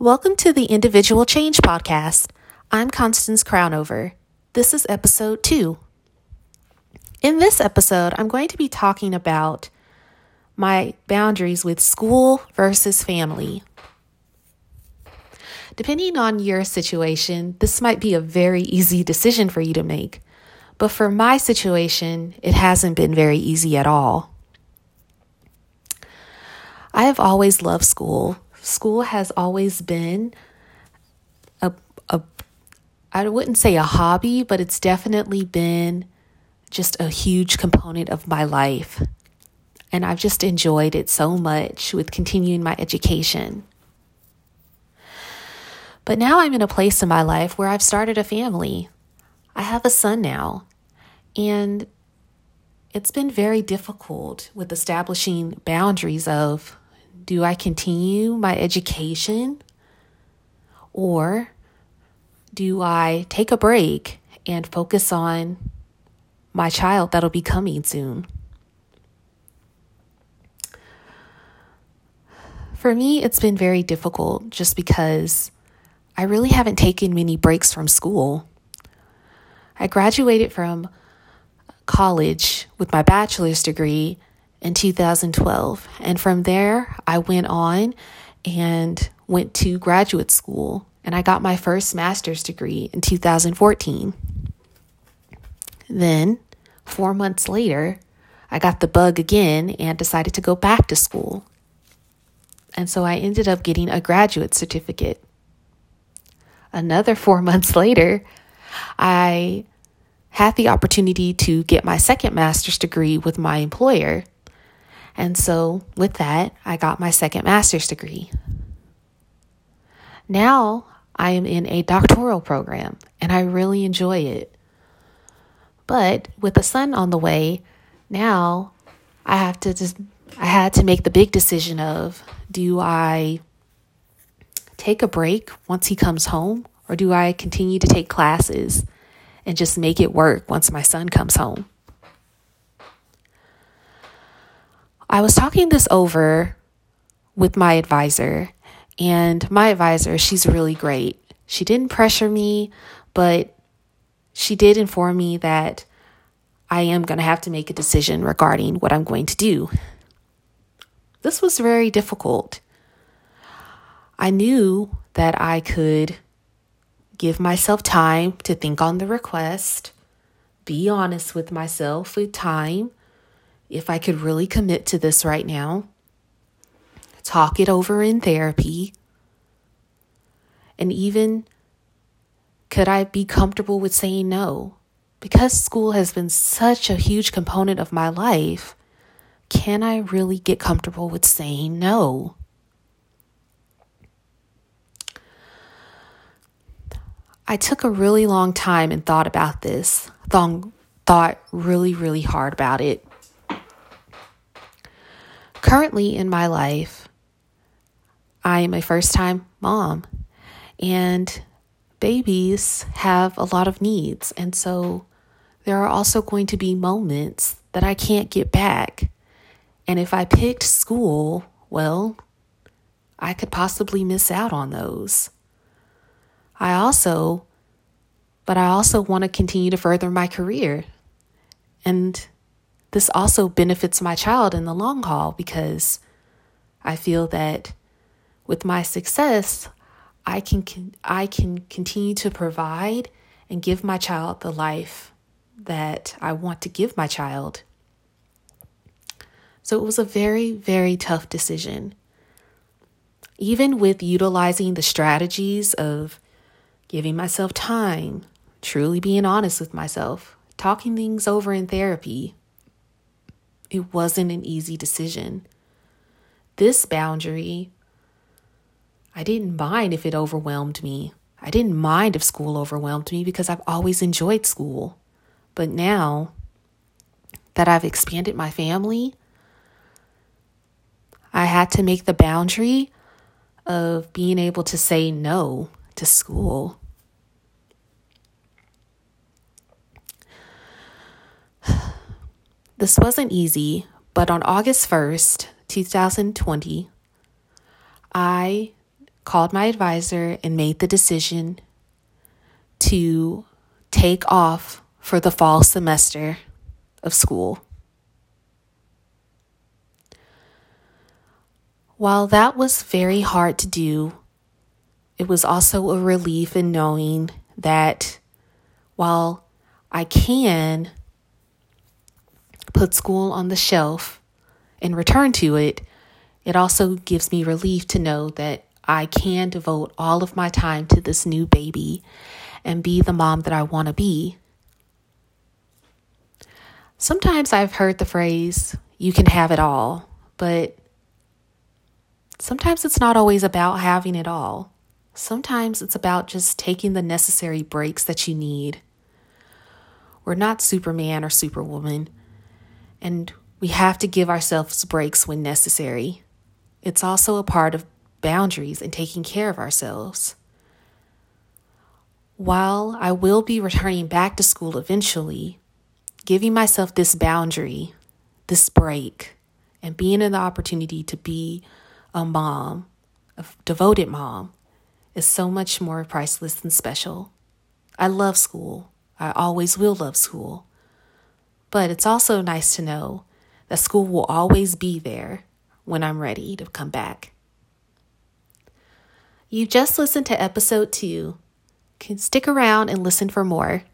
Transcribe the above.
Welcome to the Individual Change Podcast. I'm Constance Crownover. This is episode two. In this episode, I'm going to be talking about my boundaries with school versus family. Depending on your situation, this might be a very easy decision for you to make. But for my situation, it hasn't been very easy at all. I have always loved school. School has always been a, a I wouldn't say a hobby, but it's definitely been just a huge component of my life. And I've just enjoyed it so much with continuing my education. But now I'm in a place in my life where I've started a family. I have a son now, and it's been very difficult with establishing boundaries of do I continue my education or do I take a break and focus on my child that'll be coming soon? For me, it's been very difficult just because I really haven't taken many breaks from school. I graduated from college with my bachelor's degree in 2012. And from there, I went on and went to graduate school and I got my first master's degree in 2014. Then, four months later, I got the bug again and decided to go back to school. And so I ended up getting a graduate certificate. Another four months later, I had the opportunity to get my second master's degree with my employer. And so, with that, I got my second master's degree. Now I am in a doctoral program and I really enjoy it. But with a son on the way, now I have to just I had to make the big decision of do I take a break once he comes home or do I continue to take classes and just make it work once my son comes home? I was talking this over with my advisor, and my advisor, she's really great. She didn't pressure me, but she did inform me that I am going to have to make a decision regarding what I'm going to do. This was very difficult. I knew that I could give myself time to think on the request, be honest with myself with time, if I could really commit to this right now, talk it over in therapy, and even could I be comfortable with saying no? Because school has been such a huge component of my life, can I really get comfortable with saying no? I took a really long time and thought about this. Thought, thought really, really hard about it. Currently in my life, I am a first time mom, and babies have a lot of needs. And so there are also going to be moments that I can't get back. And if I picked school, well, I could possibly miss out on those. I also, but I also want to continue to further my career. And this also benefits my child in the long haul because I feel that with my success, I can I can continue to provide and give my child the life that I want to give my child. So it was a very very tough decision. Even with utilizing the strategies of giving myself time, truly being honest with myself, talking things over in therapy, it wasn't an easy decision. This boundary I didn't mind if it overwhelmed me. I didn't mind if school overwhelmed me because I've always enjoyed school. But now that I've expanded my family, I had to make the boundary of being able to say no to school. This wasn't easy, but on August 1st, 2020, I called my advisor and made the decision to take off for the fall semester of school. While that was very hard to do, it was also a relief in knowing that while I can put school on the shelf and return to it, it also gives me relief to know that I can devote all of my time to this new baby and be the mom that I want to be. Sometimes I've heard the phrase, you can have it all, but sometimes it's not always about having it all. Sometimes it's about just taking the necessary breaks that you need. We're not Superman or Superwoman, and we have to give ourselves breaks when necessary. It's also a part of boundaries and taking care of ourselves. While I will be returning back to school eventually, giving myself this boundary, this break, and being in the opportunity to be a mom, a devoted mom, is so much more priceless and special. I love school. I always will love school. But it's also nice to know that school will always be there when I'm ready to come back. You just listened to episode two. Can stick around and listen for more.